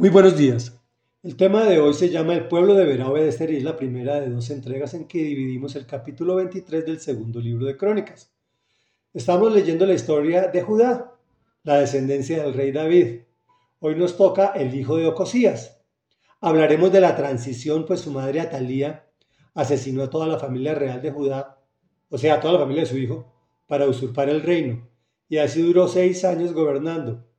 Muy buenos días. El tema de hoy se llama El pueblo deberá obedecer y es la primera de dos entregas en que dividimos el capítulo 23 del segundo libro de Crónicas. Estamos leyendo la historia de Judá, la descendencia del rey David. Hoy nos toca el hijo de Ocosías. Hablaremos de la transición, pues su madre Atalía asesinó a toda la familia real de Judá, o sea, a toda la familia de su hijo, para usurpar el reino, y así duró seis años gobernando.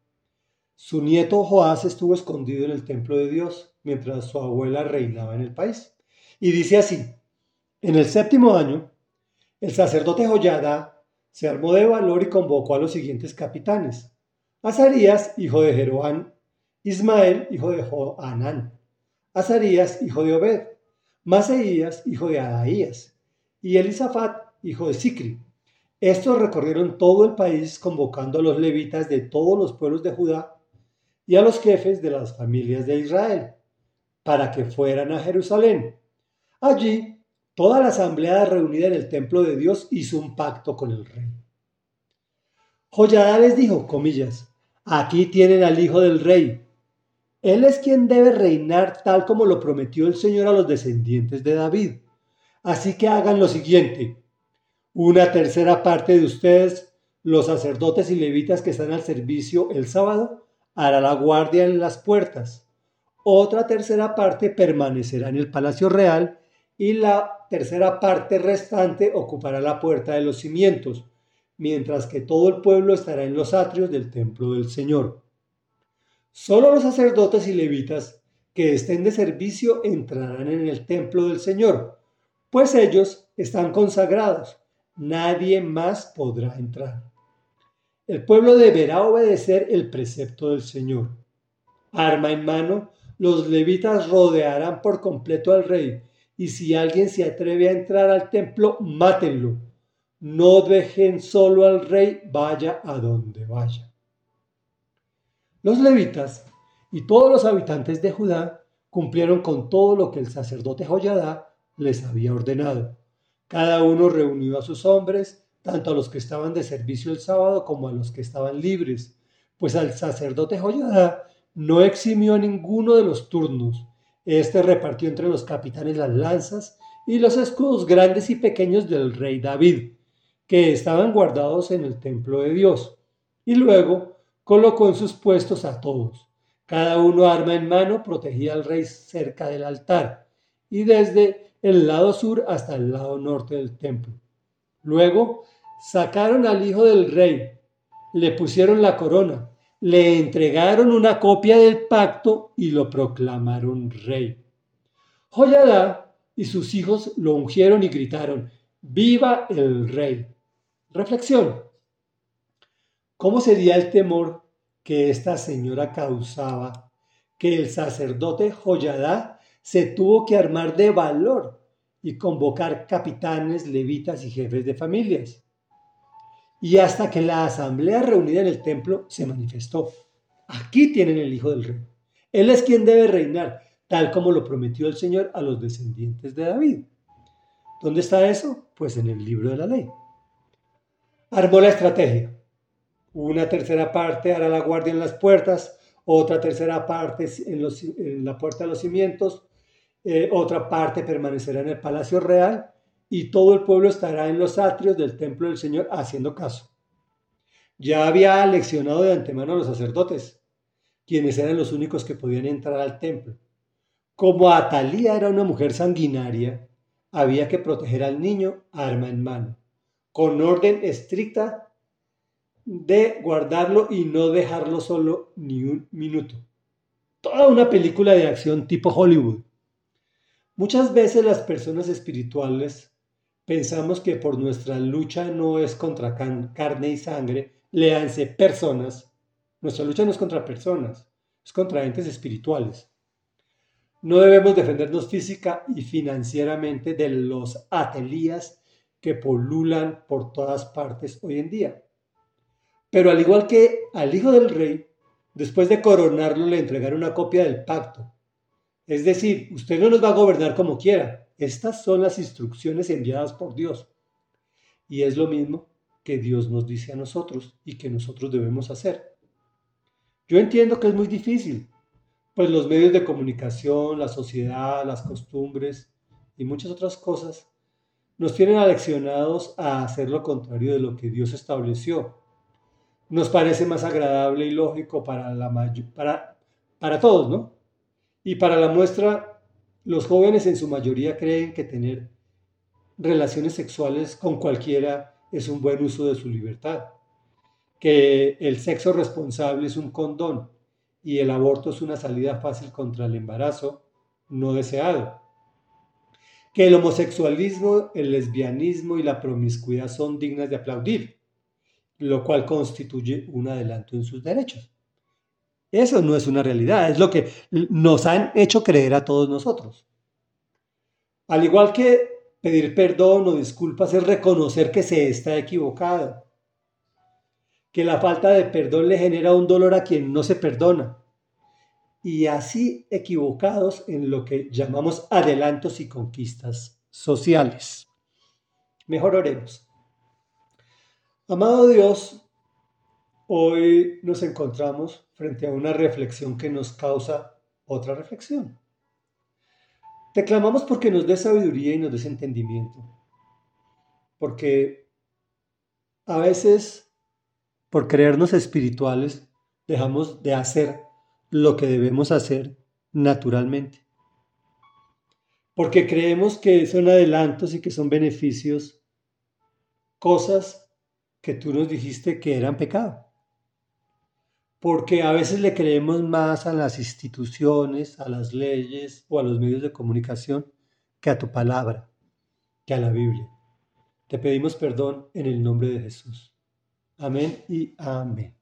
Su nieto Joás estuvo escondido en el templo de Dios mientras su abuela reinaba en el país. Y dice así, en el séptimo año, el sacerdote Joyada se armó de valor y convocó a los siguientes capitanes. Azarías, hijo de Jeroán, Ismael, hijo de Joanán, Azarías, hijo de Obed, Maseías, hijo de Adaías, y Elisafat, hijo de Sicri. Estos recorrieron todo el país convocando a los levitas de todos los pueblos de Judá y a los jefes de las familias de Israel, para que fueran a Jerusalén. Allí, toda la asamblea reunida en el templo de Dios hizo un pacto con el rey. Joyada les dijo, comillas, aquí tienen al hijo del rey. Él es quien debe reinar tal como lo prometió el Señor a los descendientes de David. Así que hagan lo siguiente. Una tercera parte de ustedes, los sacerdotes y levitas que están al servicio el sábado, hará la guardia en las puertas. Otra tercera parte permanecerá en el palacio real y la tercera parte restante ocupará la puerta de los cimientos, mientras que todo el pueblo estará en los atrios del templo del Señor. Solo los sacerdotes y levitas que estén de servicio entrarán en el templo del Señor, pues ellos están consagrados. Nadie más podrá entrar. El pueblo deberá obedecer el precepto del Señor. Arma en mano, los levitas rodearán por completo al rey, y si alguien se atreve a entrar al templo, mátenlo. No dejen solo al rey, vaya a donde vaya. Los levitas y todos los habitantes de Judá cumplieron con todo lo que el sacerdote Joyadá les había ordenado. Cada uno reunió a sus hombres tanto a los que estaban de servicio el sábado como a los que estaban libres, pues al sacerdote Joyada no eximió a ninguno de los turnos. Este repartió entre los capitanes las lanzas y los escudos grandes y pequeños del rey David, que estaban guardados en el templo de Dios, y luego colocó en sus puestos a todos. Cada uno arma en mano protegía al rey cerca del altar, y desde el lado sur hasta el lado norte del templo. Luego sacaron al hijo del rey, le pusieron la corona, le entregaron una copia del pacto y lo proclamaron rey. Joyada y sus hijos lo ungieron y gritaron, ¡Viva el rey! Reflexión. ¿Cómo sería el temor que esta señora causaba que el sacerdote Joyada se tuvo que armar de valor y convocar capitanes, levitas y jefes de familias. Y hasta que la asamblea reunida en el templo se manifestó. Aquí tienen el Hijo del Rey. Él es quien debe reinar, tal como lo prometió el Señor a los descendientes de David. ¿Dónde está eso? Pues en el libro de la ley. Armó la estrategia. Una tercera parte hará la guardia en las puertas, otra tercera parte en, en la puerta de los cimientos, eh, otra parte permanecerá en el palacio real y todo el pueblo estará en los atrios del templo del Señor haciendo caso. Ya había leccionado de antemano a los sacerdotes, quienes eran los únicos que podían entrar al templo. Como Atalía era una mujer sanguinaria, había que proteger al niño arma en mano, con orden estricta de guardarlo y no dejarlo solo ni un minuto. Toda una película de acción tipo Hollywood. Muchas veces las personas espirituales pensamos que por nuestra lucha no es contra carne y sangre, léanse personas. Nuestra lucha no es contra personas, es contra entes espirituales. No debemos defendernos física y financieramente de los atelías que polulan por todas partes hoy en día. Pero al igual que al hijo del rey, después de coronarlo le entregaron una copia del pacto, es decir, usted no nos va a gobernar como quiera. Estas son las instrucciones enviadas por Dios. Y es lo mismo que Dios nos dice a nosotros y que nosotros debemos hacer. Yo entiendo que es muy difícil. pues los medios de comunicación, la sociedad, las costumbres y muchas otras cosas nos tienen aleccionados a hacer lo contrario de lo que Dios estableció. Nos parece más agradable y lógico para, la para, para todos, ¿no? Y para la muestra, los jóvenes en su mayoría creen que tener relaciones sexuales con cualquiera es un buen uso de su libertad, que el sexo responsable es un condón y el aborto es una salida fácil contra el embarazo no deseado, que el homosexualismo, el lesbianismo y la promiscuidad son dignas de aplaudir, lo cual constituye un adelanto en sus derechos. Eso no es una realidad, es lo que nos han hecho creer a todos nosotros. Al igual que pedir perdón o disculpas es reconocer que se está equivocado, que la falta de perdón le genera un dolor a quien no se perdona, y así equivocados en lo que llamamos adelantos y conquistas sociales. Mejor oremos. Amado Dios, hoy nos encontramos frente a una reflexión que nos causa otra reflexión. Te clamamos porque nos des sabiduría y nos des entendimiento. Porque a veces, por creernos espirituales, dejamos de hacer lo que debemos hacer naturalmente. Porque creemos que son adelantos y que son beneficios, cosas que tú nos dijiste que eran pecado. Porque a veces le creemos más a las instituciones, a las leyes o a los medios de comunicación que a tu palabra, que a la Biblia. Te pedimos perdón en el nombre de Jesús. Amén y amén.